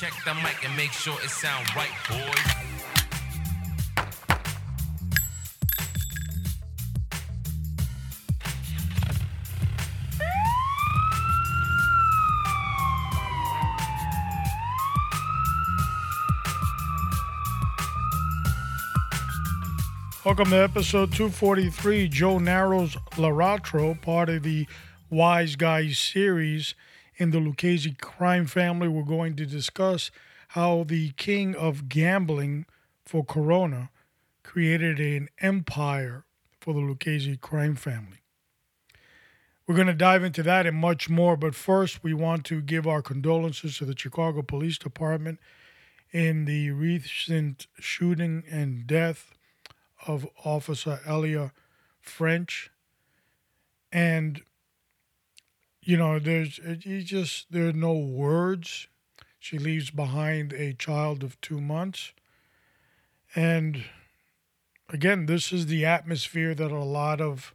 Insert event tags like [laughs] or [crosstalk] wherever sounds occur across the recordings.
Check the mic and make sure it sound right, boys. Welcome to episode 243. Joe Narrows Laratro, part of the Wise Guys series in the Lucchese crime family. We're going to discuss how the king of gambling for Corona created an empire for the Lucchese crime family. We're going to dive into that and much more, but first, we want to give our condolences to the Chicago Police Department in the recent shooting and death of Officer Ella French. And, you know, there's, you just, there are no words. She leaves behind a child of two months. And again, this is the atmosphere that a lot of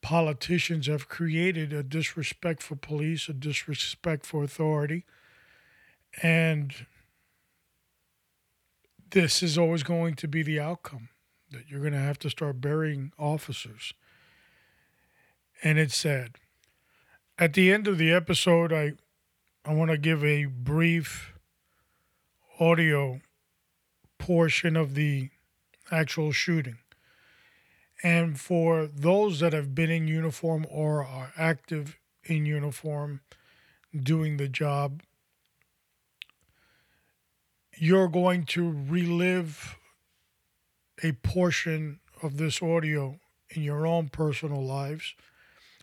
politicians have created a disrespect for police, a disrespect for authority. And this is always going to be the outcome that you're going to have to start burying officers. And it's sad. At the end of the episode, I I want to give a brief audio portion of the actual shooting. And for those that have been in uniform or are active in uniform doing the job, you're going to relive a portion of this audio in your own personal lives.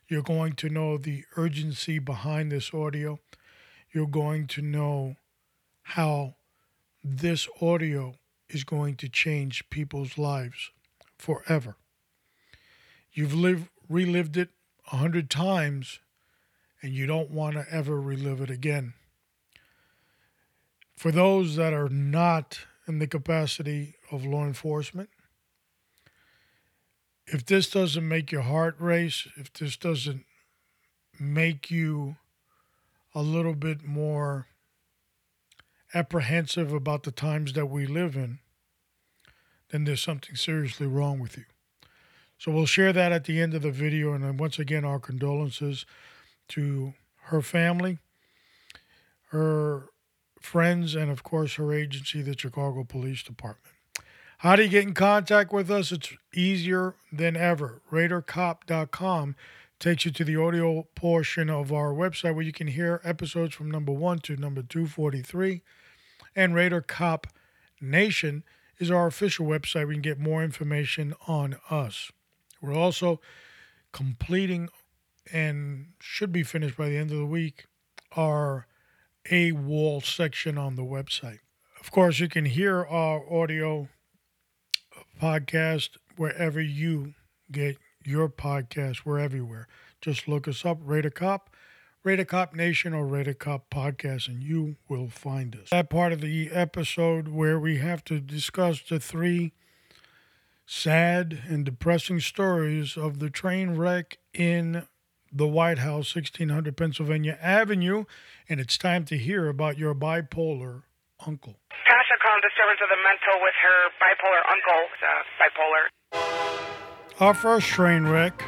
You're going to know the urgency behind this audio. You're going to know how this audio is going to change people's lives forever. You've lived, relived it a hundred times, and you don't want to ever relive it again. For those that are not in the capacity of law enforcement, if this doesn't make your heart race, if this doesn't make you a little bit more apprehensive about the times that we live in, then there's something seriously wrong with you. So we'll share that at the end of the video. And once again, our condolences to her family, her friends, and of course, her agency, the Chicago Police Department. How do you get in contact with us? It's easier than ever. RaiderCop.com takes you to the audio portion of our website where you can hear episodes from number one to number 243. And Raider Cop Nation is our official website. We can get more information on us. We're also completing and should be finished by the end of the week our A wall section on the website. Of course, you can hear our audio podcast wherever you get your podcast. We're everywhere. Just look us up, Raider Cop, Raider Cop Nation, or Raider Cop Podcast, and you will find us. That part of the episode where we have to discuss the three sad and depressing stories of the train wreck in the White House, 1600 Pennsylvania Avenue, and it's time to hear about your bipolar uncle. Tasha called disturbance of the mental with her bipolar uncle, uh, bipolar. Our first train wreck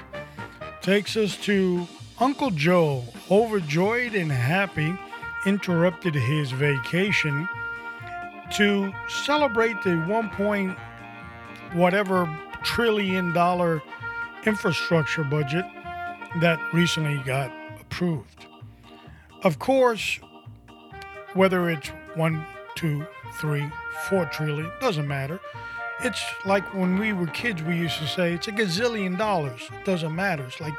takes us to Uncle Joe, overjoyed and happy, interrupted his vacation to celebrate the one point whatever trillion dollar infrastructure budget that recently got approved. Of course, whether it's one, two, three, four trillion, doesn't matter. It's like when we were kids, we used to say it's a gazillion dollars. It doesn't matter. It's like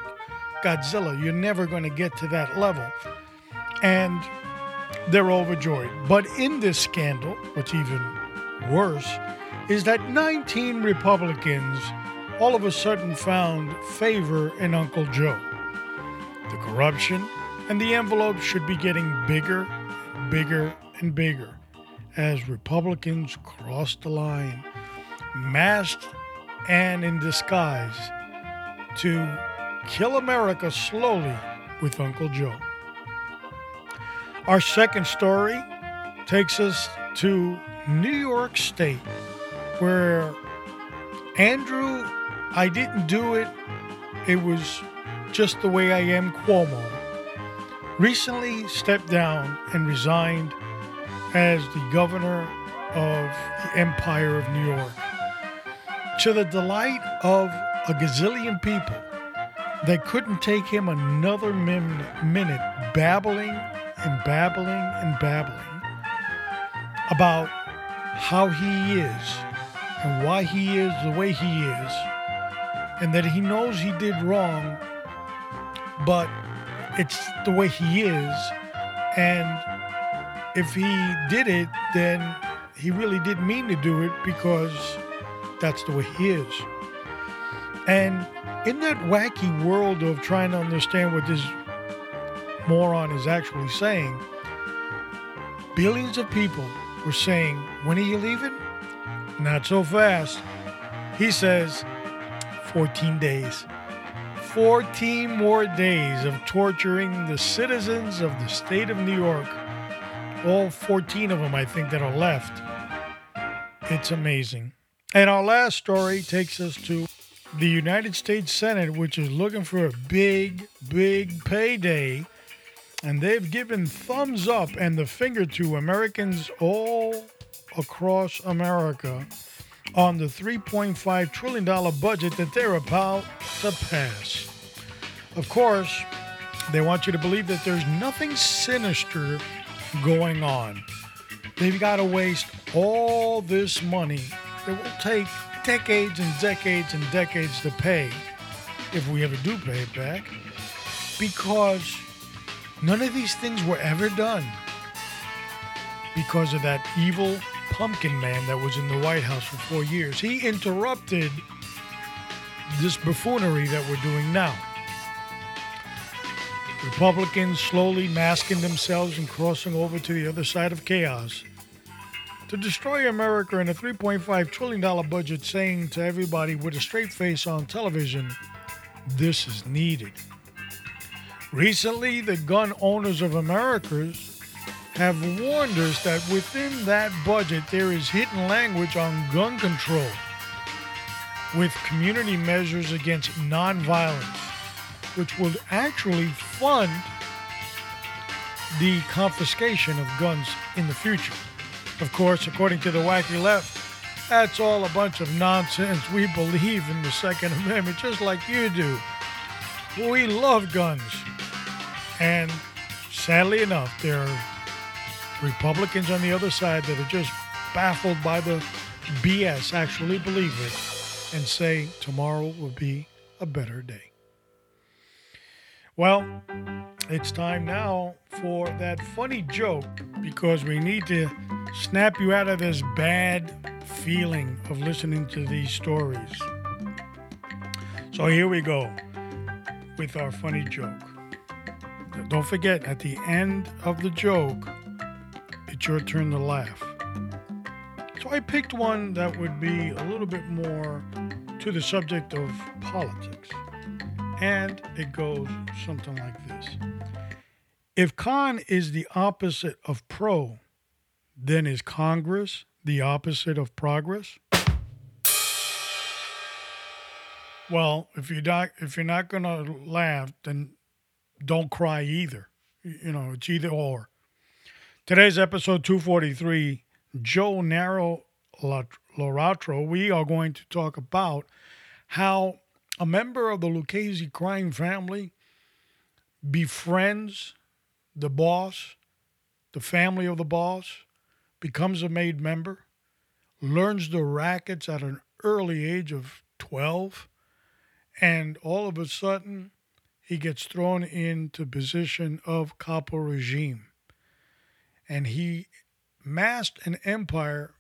Godzilla. You're never going to get to that level. And they're overjoyed. But in this scandal, what's even worse, is that 19 Republicans all of a sudden found favor in Uncle Joe. The corruption and the envelope should be getting bigger, bigger, and bigger as Republicans cross the line, masked and in disguise, to kill America slowly with Uncle Joe. Our second story takes us to New York State, where Andrew, I didn't do it, it was just the way I am, Cuomo, recently stepped down and resigned as the governor of the Empire of New York. To the delight of a gazillion people they couldn't take him another min- minute babbling and babbling and babbling about how he is and why he is the way he is, and that he knows he did wrong, but it's the way he is, and if he did it, then he really didn't mean to do it because that's the way he is. And in that wacky world of trying to understand what this moron is actually saying, billions of people were saying, When are you leaving? Not so fast. He says, 14 days. 14 more days of torturing the citizens of the state of New York. All 14 of them, I think, that are left. It's amazing. And our last story takes us to the United States Senate, which is looking for a big, big payday. And they've given thumbs up and the finger to Americans all across America on the $3.5 trillion budget that they're about to pass. Of course, they want you to believe that there's nothing sinister going on. They've got to waste all this money It will take decades and decades and decades to pay, if we ever do pay it back, because none of these things were ever done because of that evil pumpkin man that was in the White House for four years. He interrupted this buffoonery that we're doing now. Republicans slowly masking themselves and crossing over to the other side of chaos to destroy America in a $3.5 trillion budget, saying to everybody with a straight face on television, this is needed. Recently, the gun owners of America have warned us that within that budget there is hidden language on gun control with community measures against nonviolence, which will actually fund the confiscation of guns in the future. Of course, according to the wacky left, that's all a bunch of nonsense. We believe in the Second [laughs] Amendment just like you do. We love guns. And sadly enough, there are Republicans on the other side that are just baffled by the BS, actually believe it, and say tomorrow will be a better day. Well, it's time now for that funny joke because we need to snap you out of this bad feeling of listening to these stories. So here we go with our funny joke. Don't forget, at the end of the joke, it's your turn to laugh. So I picked one that would be a little bit more to the subject of politics. And it goes something like this If con is the opposite of pro, then is Congress the opposite of progress? Well, if you're not if you're not gonna laugh, then don't cry either. You know, it's either or. Today's episode 243, Joe Narrow Laratro, we are going to talk about how a member of the Lucchese crime family befriends the boss, the family of the boss, becomes a made member, learns the rackets at an early age of 12, and all of a sudden he gets thrown into position of capo regime. And he massed an empire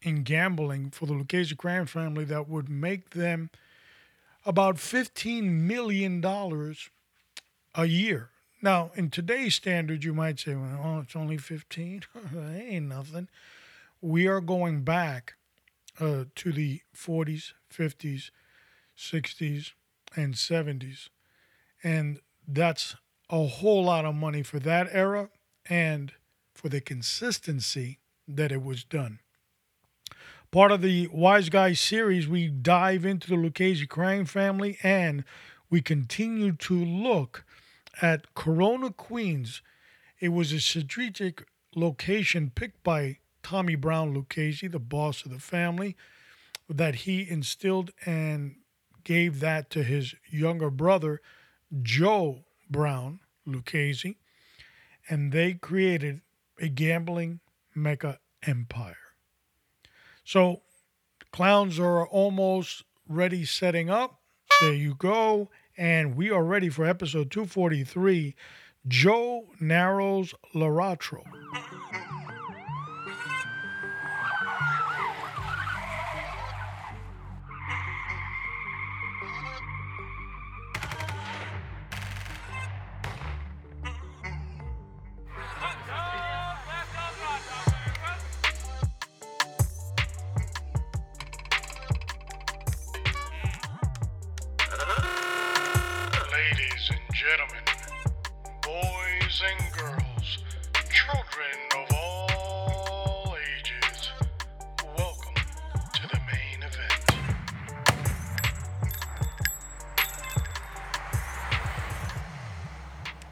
in gambling for the Lucchese crime family that would make them about $15 million a year. Now, in today's standards, you might say, well, oh, it's only 15. [laughs] that ain't nothing. We are going back uh, to the 40s, 50s, 60s, and 70s. And that's a whole lot of money for that era. And for the consistency that it was done. Part of the Wise Guys series, we dive into the Lucchese crime family and we continue to look at Corona, Queens. It was a strategic location picked by Tommy Brown Lucchese, the boss of the family, that he instilled and gave that to his younger brother, Joe Brown Lucchese, and they created a gambling mecca empire. So, clowns are almost ready setting up. There you go. And we are ready for episode 243 Joe Narrows Laratro.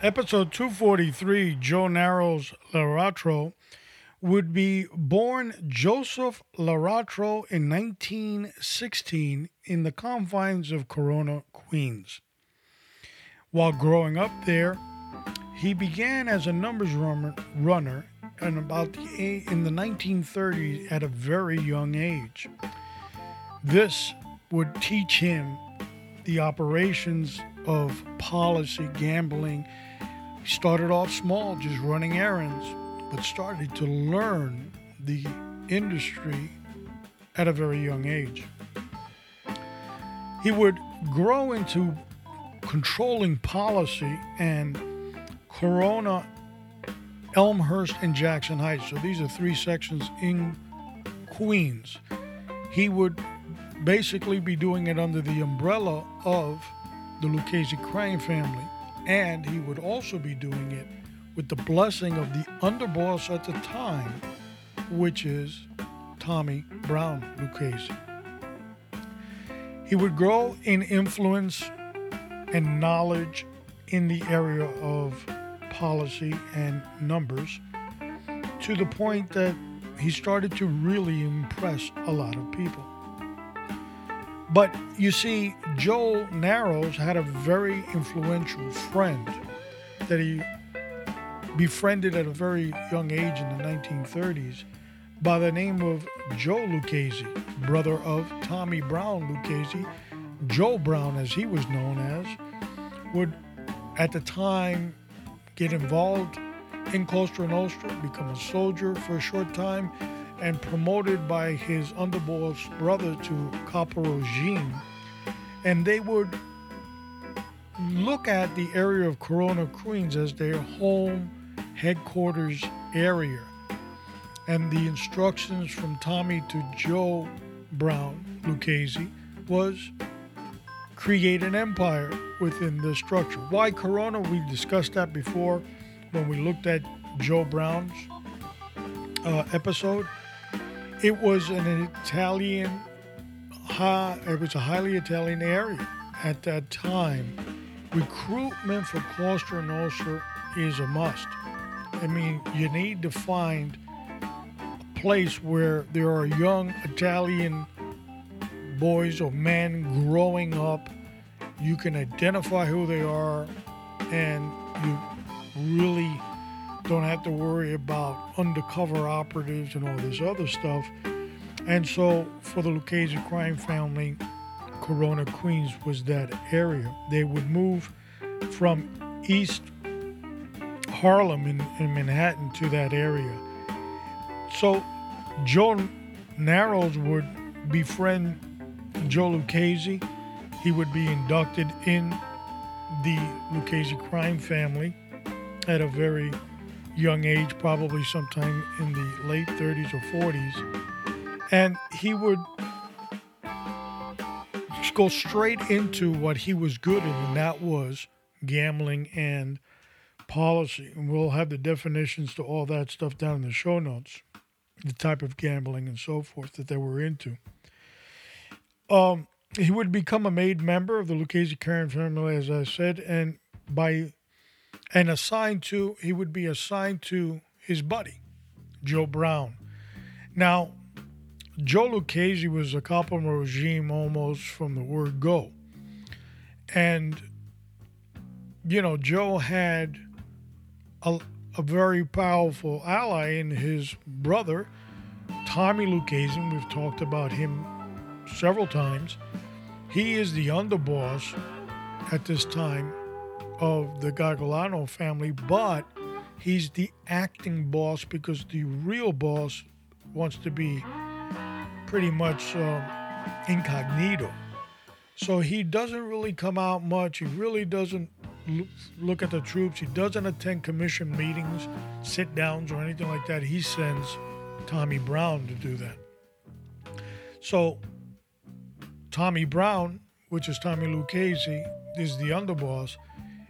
Episode 243, Joe Narrows Laratro, would be born Joseph Laratro in 1916 in the confines of Corona, Queens. While growing up there, he began as a numbers runner, runner and about the in the 1930s at a very young age. This would teach him the operations of policy gambling. Started off small, just running errands, but started to learn the industry at a very young age. He would grow into controlling policy and Corona, Elmhurst, and Jackson Heights. So these are three sections in Queens. He would basically be doing it under the umbrella of the Lucchese crime family. And he would also be doing it with the blessing of the underboss at the time, which is Tommy Brown Lucchese. He would grow in influence and knowledge in the area of policy and numbers to the point that he started to really impress a lot of people. But you see, Joel Narrows had a very influential friend that he befriended at a very young age in the 1930s by the name of Joe Lucchese, brother of Tommy Brown Lucchese. Joe Brown, as he was known as, would at the time get involved in Costa Nostra, become a soldier for a short time, and promoted by his underboss brother to capo regime. And they would look at the area of Corona, Queens as their home headquarters area. And the instructions from Tommy to Joe Brown Lucchese was create an empire within the structure. Why Corona? We discussed that before when we looked at Joe Brown's uh, episode. It was an Italian, high, it was a highly Italian area at that time. Recruitment for Costa Nostra is a must. I mean, you need to find a place where there are young Italian boys or men growing up. You can identify who they are, and you really don't have to worry about undercover operatives and all this other stuff. And so, for the Lucchese crime family, Corona, Queens was that area. They would move from East Harlem in, in Manhattan to that area. So, Joe Narrows would befriend Joe Lucchese. He would be inducted in the Lucchese crime family at a very young age, probably sometime in the late 30s or 40s. And he would go straight into what he was good in, and that was gambling and policy. And we'll have the definitions to all that stuff down in the show notes, the type of gambling and so forth that they were into. Um, he would become a made member of the Lucchese crime family, as I said, and by and assigned to he would be assigned to his buddy, Joe Brown. Now, Joe Lucchese was a capo regime almost from the word go. And, you know, Joe had a, a very powerful ally in his brother, Tommy Lucchese. We've talked about him several times. He is the underboss at this time of the Gagliano family, but he's the acting boss because the real boss wants to be pretty much uh, incognito. So he doesn't really come out much. He really doesn't look at the troops. He doesn't attend commission meetings, sit downs, or anything like that. He sends Tommy Brown to do that. So Tommy Brown, which is Tommy Lucchese, is the underboss.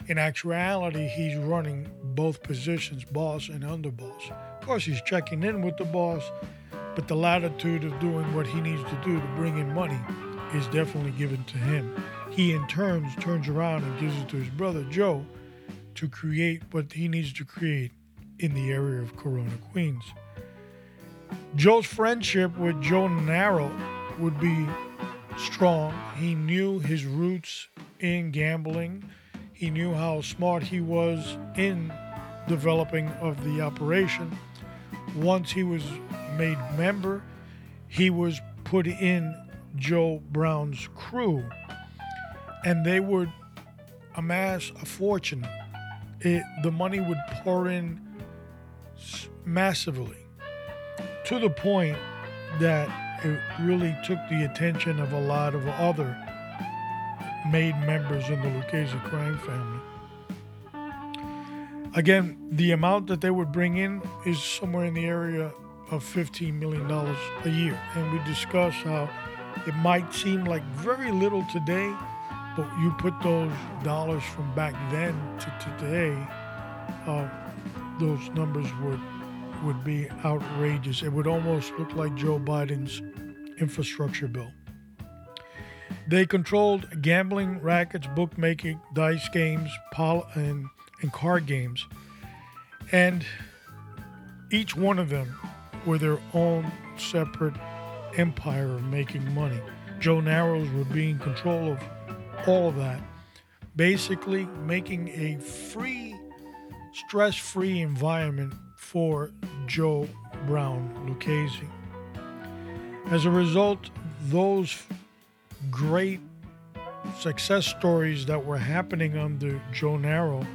In actuality, he's running both positions, boss and underboss. Of course, he's checking in with the boss, but the latitude of doing what he needs to do to bring in money is definitely given to him. He, in turn, turns around and gives it to his brother Joe to create what he needs to create in the area of Corona, Queens. Joe's friendship with Joe Narrow would be strong. He knew his roots in gambling. He knew how smart he was in developing of the operation. Once he was made member, he was put in Joe Brown's crew, and they would amass a fortune. It, the money would pour in massively to the point that it really took the attention of a lot of other made members in the Lucchese crime family. Again, the amount that they would bring in is somewhere in the area of $15 million a year. And we discussed how it might seem like very little today, but you put those dollars from back then to today, uh, those numbers would would be outrageous. It would almost look like Joe Biden's infrastructure bill. They controlled gambling rackets, bookmaking, dice games, pol- and, and card games. And each one of them were their own separate empire of making money. Joe Narrows would be in control of all of that, basically making a free, stress free environment for Joe Brown Lucchese. As a result, those great success stories that were happening under Joe Narrow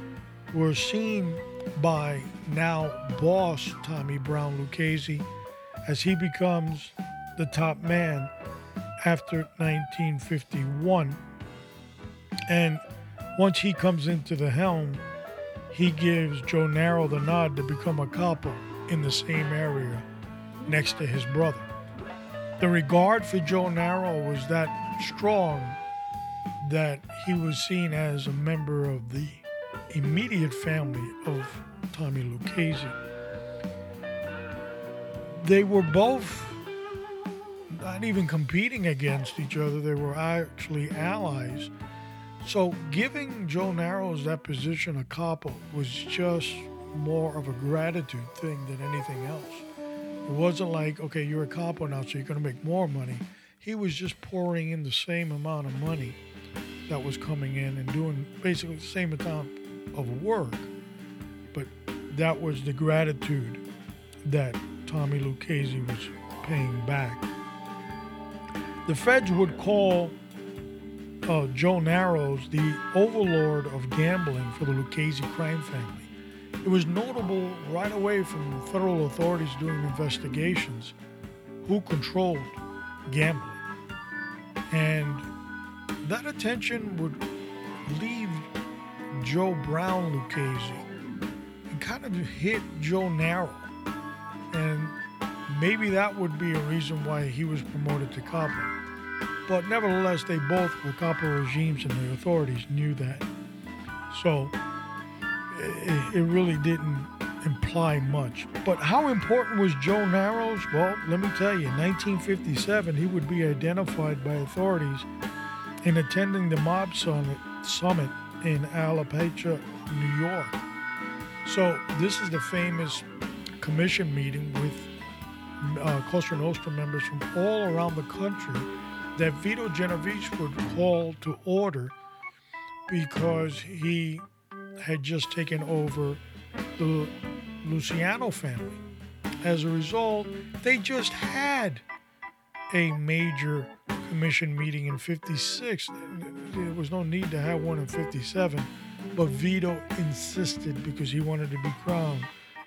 were seen by now boss Tommy Brown Lucchese as he becomes the top man after 1951. And once he comes into the helm, he gives Joe Narrow the nod to become a capo in the same area next to his brother. The regard for Joe Narrow was that strong that he was seen as a member of the immediate family of Tommy Lucchese. They were both not even competing against each other, they were actually allies. So giving Joe Narrows that position a capo was just more of a gratitude thing than anything else. It wasn't like, okay, you're a capo now, so you're going to make more money. He was just pouring in the same amount of money that was coming in and doing basically the same amount of work. But that was the gratitude that Tommy Lucchese was paying back. The feds would call uh, Joe Narrows the overlord of gambling for the Lucchese crime family. It was notable right away from federal authorities doing investigations who controlled gambling. And that attention would leave Joe Brown Lucchese and kind of hit Joe Narrow. And maybe that would be a reason why he was promoted to capo. But nevertheless, they both were capo regimes and the authorities knew that. So it, it really didn't imply much. But how important was Joe Narrows? Well, let me tell you, in 1957, he would be identified by authorities in attending the Mob Summit, in Apalachin, New York. So, this is the famous commission meeting with uh, Cosa Nostra members from all around the country that Vito Genovese would call to order because he had just taken over the Luciano family. As a result, they just had a major commission meeting in 56. There was no need to have one in 57, but Vito insisted because he wanted to be crowned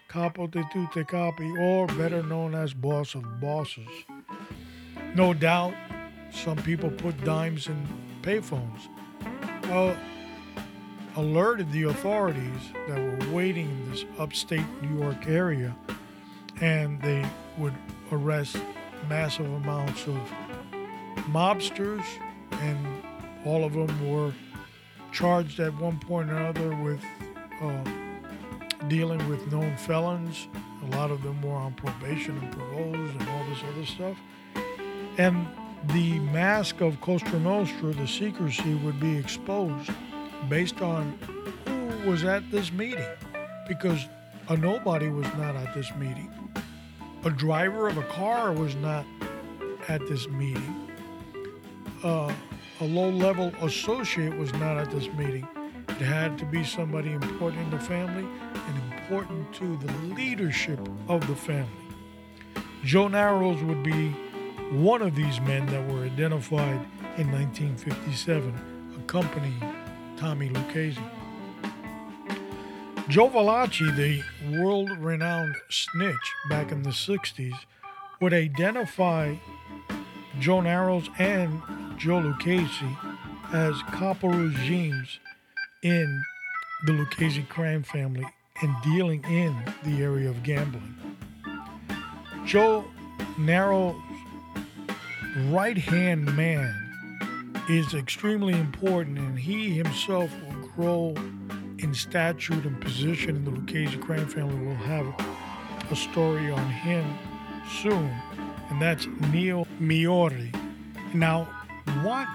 capo de tutte capi, or better known as boss of bosses. No doubt, some people put dimes in payphones. Uh, alerted the authorities that were waiting in this upstate New York area, and they would arrest massive amounts of mobsters, and all of them were charged at one point or another with uh, dealing with known felons. A lot of them were on probation and paroles and all this other stuff. And the mask of Costa Nostra, the secrecy, would be exposed based on who was at this meeting because a nobody was not at this meeting. A driver of a car was not at this meeting. Uh, a low level associate was not at this meeting. It had to be somebody important in the family and important to the leadership of the family. Joe Narrows would be one of these men that were identified in 1957, accompanying Tommy Lucchese. Joe Valachi, the world renowned snitch back in the 60s, would identify Joe Narrows and Joe Lucchese as capo regimes in the Lucchese crime family and dealing in the area of gambling. Joe Narrows' right hand man is extremely important, and he himself will grow in stature and position in the Lucchese crime family. We'll have a story on him soon, and that's Neil Migliore. Now, what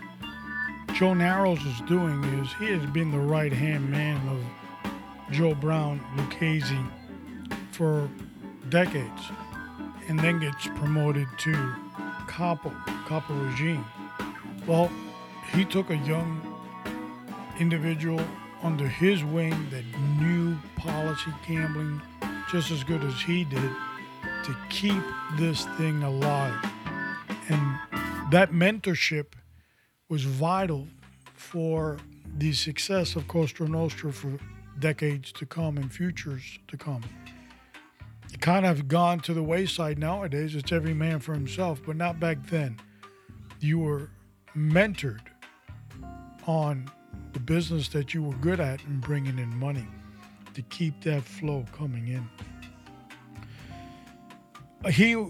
Joe Narrows is doing is he has been the right hand man of Joe Brown Lucchese for decades, and then gets promoted to capo, capo regime. Well, he took a young individual under his wing that knew policy gambling just as good as he did to keep this thing alive. And that mentorship was vital for the success of Cosa Nostra for decades to come and futures to come. It kind of gone to the wayside nowadays. It's every man for himself, but not back then. You were mentored on the business that you were good at and bringing in money to keep that flow coming in. He,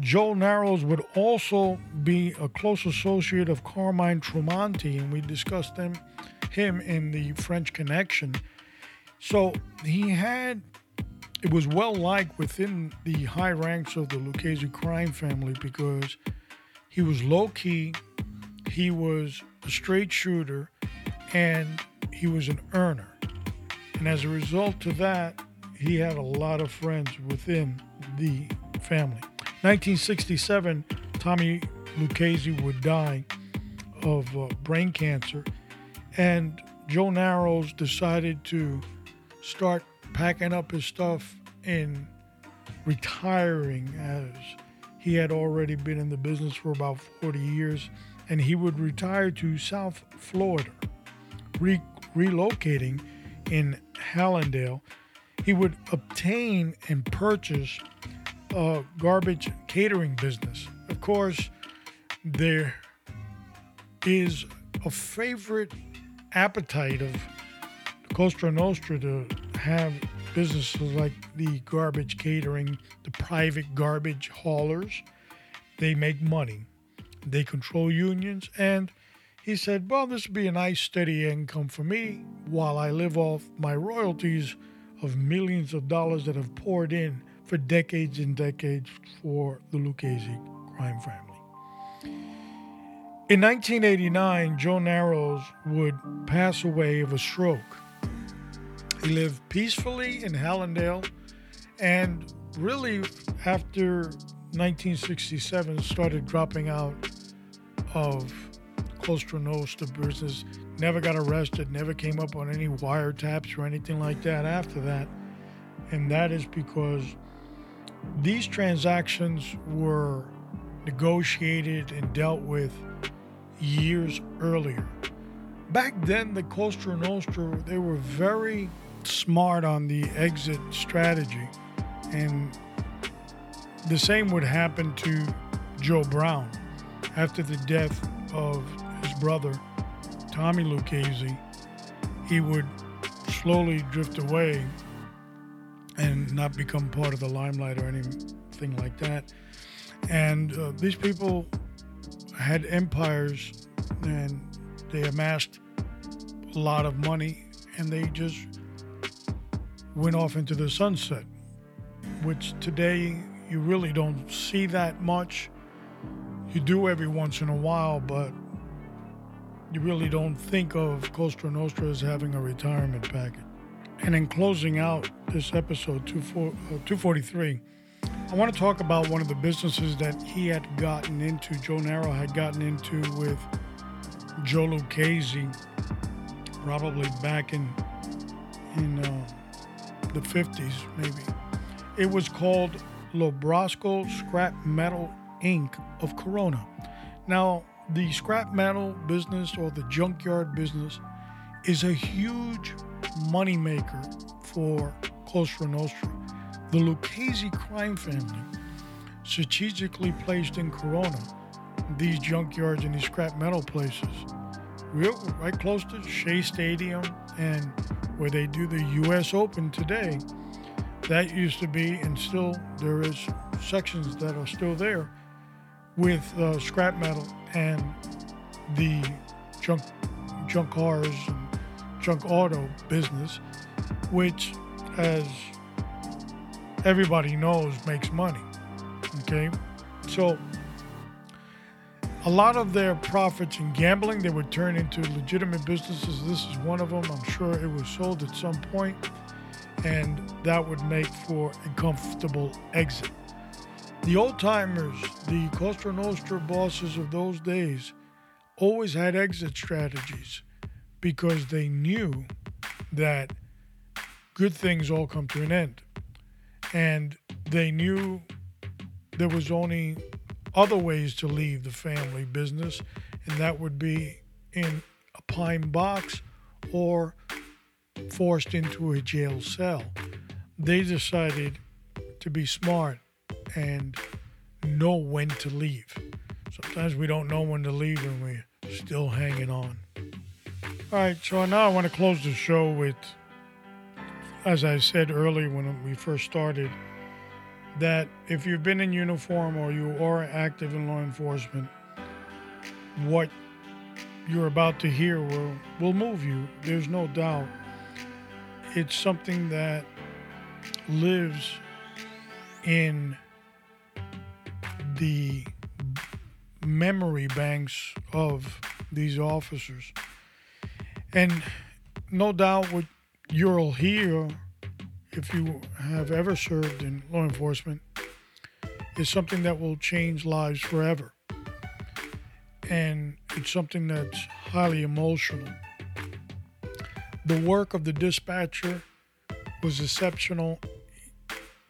Joe Narrows, would also be a close associate of Carmine Tramunti, and we discussed them, him in the French Connection. So he had, it was well liked within the high ranks of the Lucchese crime family because he was low key, he was a straight shooter, and he was an earner. And as a result to that, he had a lot of friends within the family. 1967, Tommy Lucchese would die of uh, brain cancer, and Joe Narrows decided to start packing up his stuff and retiring as he had already been in the business for about 40 years and he would retire to South Florida, re- relocating in Hallandale. He would obtain and purchase a garbage catering business. Of course, there is a favorite appetite of Cosa Nostra to have businesses like the garbage catering, the private garbage haulers. They make money. They control unions, and he said, Well, this would be a nice steady income for me while I live off my royalties of millions of dollars that have poured in for decades and decades for the Lucchese crime family. In 1989, Joe Narrows would pass away of a stroke. He lived peacefully in Hallandale and really after 1967 started dropping out of Cosa Nostra business. Never got arrested, never came up on any wiretaps or anything like that after that. And that is because these transactions were negotiated and dealt with years earlier. Back then, the Cosa Nostra, they were very smart on the exit strategy. And the same would happen to Joe Brown after the death of his brother, Tommy Lucchese. He would slowly drift away and not become part of the limelight or anything like that. And uh, these people had empires and they amassed a lot of money and they just went off into the sunset, which today you really don't see that much. You do every once in a while, but you really don't think of Costa Nostra as having a retirement package. And in closing out this episode 243, uh, I want to talk about one of the businesses that he had gotten into, Joe Narrow had gotten into with Joe Lucchese, probably back in in uh, the 50s, maybe. It was called Lobrosco Scrap Metal Inc. of Corona. Now, the scrap metal business or the junkyard business is a huge moneymaker for Cosa Nostra. The Lucchese crime family, strategically placed in Corona, these junkyards and these scrap metal places, real right close to Shea Stadium and where they do the U.S. Open today. That used to be, and still there is sections that are still there with uh, scrap metal and the junk junk cars and junk auto business, which, as everybody knows, makes money. Okay, so a lot of their profits in gambling they would turn into legitimate businesses. This is one of them. I'm sure it was sold at some point, and that would make for a comfortable exit. The old timers, the Costa Nostra bosses of those days, always had exit strategies because they knew that good things all come to an end. And they knew there was only other ways to leave the family business, and that would be in a pine box or forced into a jail cell. They decided to be smart and know when to leave. Sometimes we don't know when to leave and we're still hanging on. All right, so now I want to close the show with, as I said earlier when we first started, that if you've been in uniform or you are active in law enforcement, what you're about to hear will, will move you. There's no doubt. It's something that lives in the memory banks of these officers. And no doubt what you'll hear if you have ever served in law enforcement is something that will change lives forever. And it's something that's highly emotional. The work of the dispatcher was exceptional.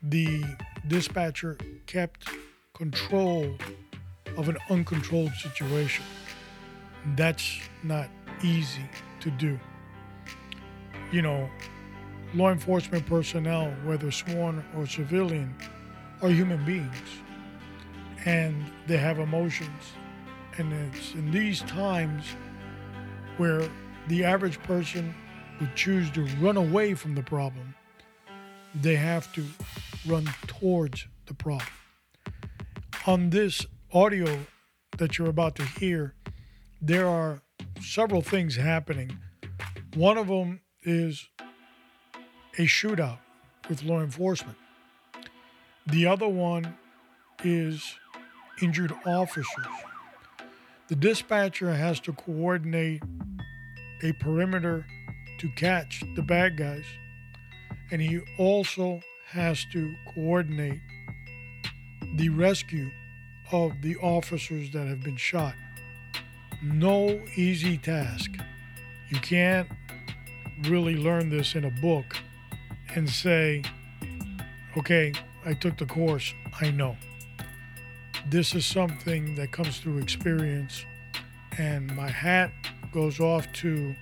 The dispatcher kept control of an uncontrolled situation. That's not easy to do. You know, law enforcement personnel, whether sworn or civilian, are human beings and they have emotions. And it's in these times where the average person would choose to run away from the problem, they have to run towards the problem on this audio that you're about to hear, there are several things happening. One of them is a shootout with law enforcement. The other one is injured officers. The dispatcher has to coordinate a perimeter to catch the bad guys, and he also has to coordinate the rescue of the officers that have been shot. No easy task. You can't really learn this in a book and say, okay, I took the course, I know. This is something that comes through experience, and my hat goes off to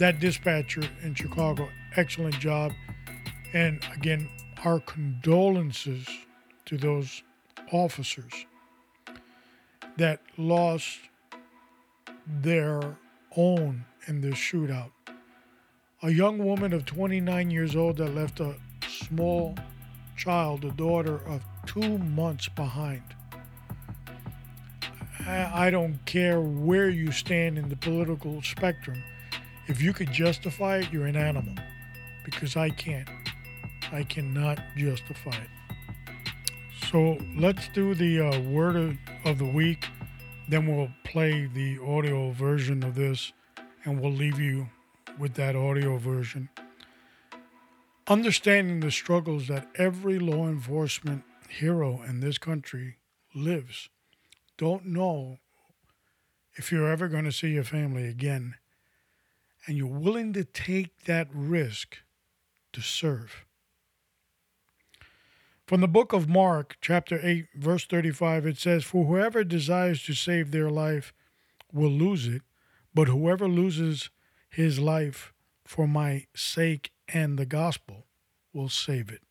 that dispatcher in Chicago. Excellent job. And again, our condolences to those officers that lost their own in this shootout. A young woman of 29 years old that left a small child, a daughter of two months behind. I, don't care where you stand in the political spectrum. If you could justify it, you're an animal. Because I can't. I cannot justify it. So let's do the uh, word of, of the week. Then we'll play the audio version of this and we'll leave you with that audio version. Understanding the struggles that every law enforcement hero in this country lives. Don't know if you're ever going to see your family again. And you're willing to take that risk to serve. From the book of Mark, chapter 8, verse 35, it says, For whoever desires to save their life will lose it, but whoever loses his life for my sake and the gospel will save it.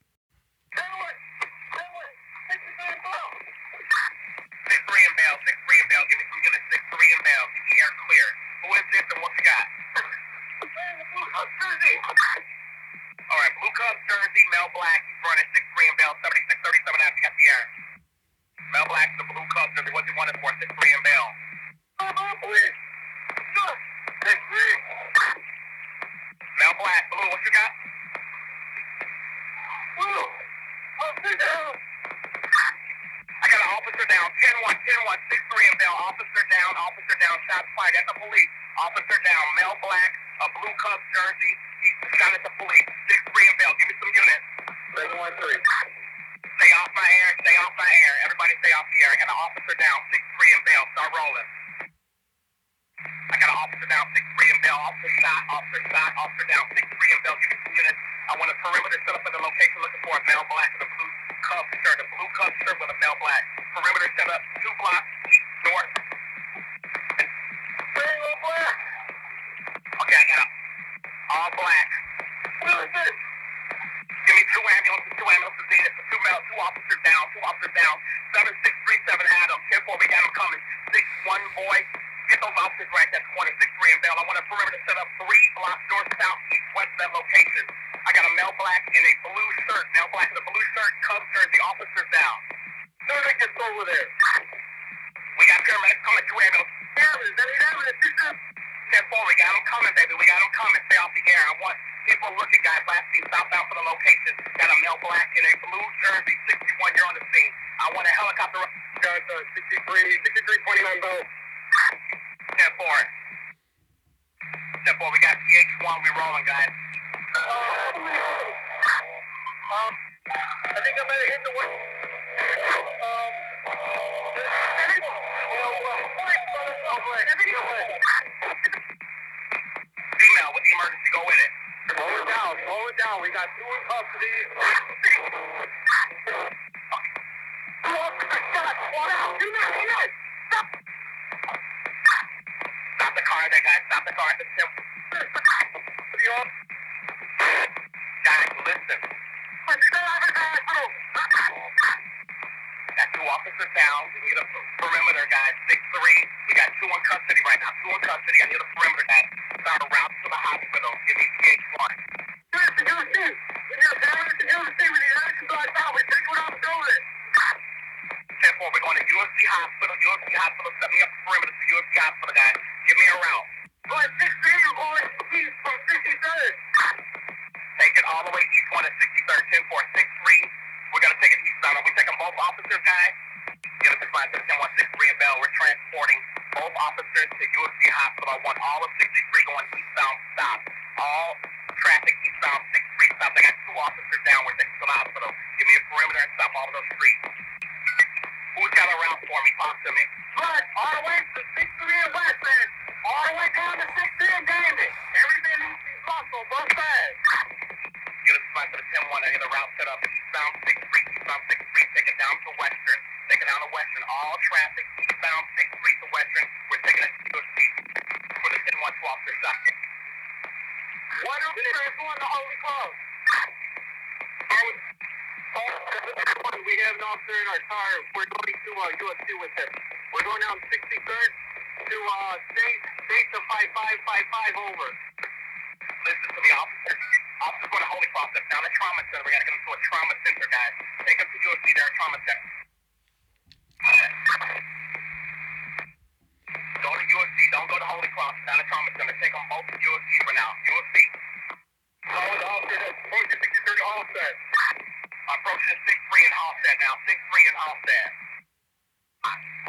Six three and bail, six three and bail. Give me some units, six three and bail. Keep the air clear. Who is this and what you got? All right, Blue Jersey, Mel Black. He's running six three and bail, seventy six thirty seven after you got the air. Mel Black, the Blue Cubs jersey. What's he wanted for? Six three and bail. Mel Black, Blue. What you got? I got an officer down, 10 1, 10 1, 6 3 and Bell. Officer down, officer down, shots fired at the police. Officer down, Mel Black, a blue Cubs jersey. He's shot at the police. 6 3 and Bell. Give me some units. 7 1 3. Stay off my air, stay off my air. Everybody stay off the air. I got an officer down, 6 3 and Bell. Start rolling. I got an officer down, 6 3 and Bell. Officer shot, officer shot, officer down, 6 3 and Bell. Give me some units. I want a perimeter set up in the location looking for a Mel Black with a blue Cub shirt, a blue Cub shirt with a Mel Black. Perimeter set up, two blocks east, north. Okay, I got a all black. Give me two ambulances, two ambulances needed for two, male, two officers down, two officers down. 7637 Adam, 10 4, we got him coming. 6 1 boy. Get those officers right there, corner 6 3 and Bell. I want a perimeter set up three blocks north, south, east, west of that location. I got a Mel Black in a blue shirt. Mel Black in a blue shirt, Cubs jersey, officers down. Third gets over there. We got paramedics coming, two ambulances. Paramedics, that ain't ambulance. 10 4, we got them coming, baby. We got them coming. Stay off the air. I want people looking, guys. Last team, southbound for the location. Got a Mel Black in a blue jersey, 61. You're on the scene. I want a helicopter. Guys, uh, 63, 63, 29 boat. 10 4. 10 4, we got PH1. We rolling, guys. Um, I think I might have hit the one. Um, Female with the emergency, go with it. Slow it down, slow it down. We got two in custody. Stop the car there, guys. Stop the car. At the temple. Guys, listen. Got two officers down. We need a perimeter, guys. Six three. We got two in custody right now. Two in custody. I need a perimeter, guys. Start a route to the hospital. Give me PH one. We're going to USC Hospital. USC Hospital. Set me up a perimeter to USC Hospital, guys. Give me a route. officers to USC Hospital. I want all of 63 going eastbound stop. All traffic eastbound 63 stop. I got two officers down. We're taking to the hospital. Give me a perimeter and stop all of those streets. Who's got a route for me? Talk to me. Good. All the way to 63 and West End. All the way down to 60 and Dandy. Everything needs to be muscle. Both sides. Get a spot to the 10 1. I get a route set up. Eastbound 6 Street, eastbound 6 Street. Take it down to Western. Take it down to Western. All traffic eastbound 6 Street to Western. We're taking it to USC for the 10 1 to officer stop. What are we going to Holy Cross? We have an officer in our car. We're going to uh, USC with him. We're going down 63rd to uh, State, State to 5555 over. Listen to me, officer. Officer's going to Holy Cross. That's down at trauma center. We got to get him to a trauma center, guys. Take him to USC there at trauma center. Go to USC. Don't go to Holy Cross. Down at trauma center. Take them both to USC for now. USC. 63rd Halsted. Approaching 63 in Halsted now. 63 in Halsted.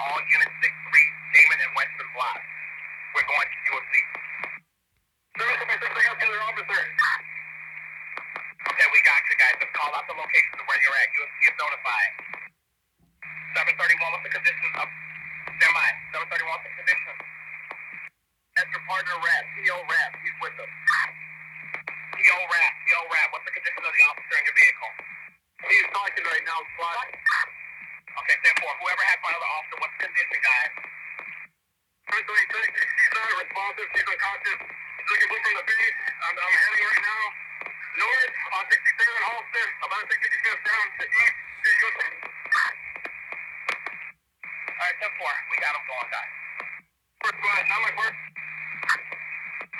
All units 63, Damen and. We're going to USC. Service my something else, other officer. Okay, we got you guys. Just call out the location of where you're at. USC is notified. 731, what's the condition of stand by. 731, what's the condition? That's your partner rap, PO rap, he's with us. PO rap, PO rap, what's the condition of the officer in your vehicle? He's talking right now, squad. Okay, therefore, whoever has my other officer, what's the condition, guys? 736, he's not responsive, he's unconscious. Looking blue from the base. I'm, I'm heading right now. North on 63rd and Halston, about 65th down to east Houston. Alright, 10 4. We got him going, guys. First squad, not my first.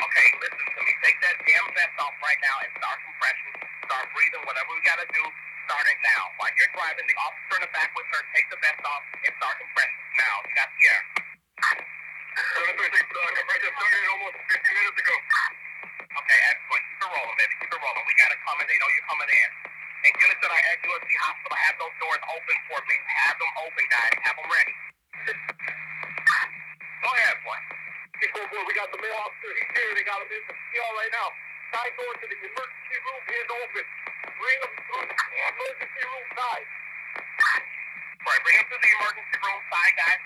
Okay, listen to me. Take that damn vest off right now and start compression. Start breathing. Whatever we gotta do, start it now. While you're driving, the officer in the back with her, take the vest off and start compression now. You got the air. Started almost 15 minutes ago. Okay, excellent. Keep it rolling, baby. Keep it rolling. We got it coming. They know you're coming in. And units that are at USC Hospital, have those doors open for me. Have them open, guys. Have them ready. Go ahead, boy. Hey, boy, we got the male officer here. They got him in the field right now. Guy going to the emergency is open. Bring him to the emergency room side. Right, bring him to the emergency room side, guys.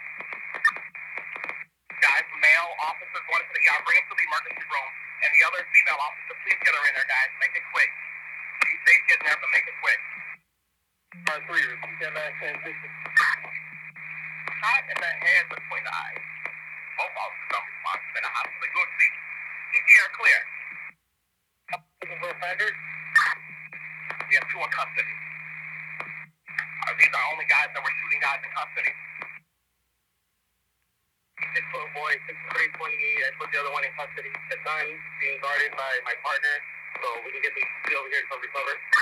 Guys, male officer going to the ER. Bring him to the emergency room. And the other female officer, please get her in there, guys. Make it quick. Be safe getting there, but make it quick. Part three, repeat that transition. Shot in the head between the eyes. Both officers don't respond to the hospital. Good see. CPR clear. Looking for offenders? You have two in custody. Are these the only guys that were shooting guys in custody? Six foot boy, six three twenty eight. I put the other one in custody. The son guarded by my partner, so we can get the over here to recover. Are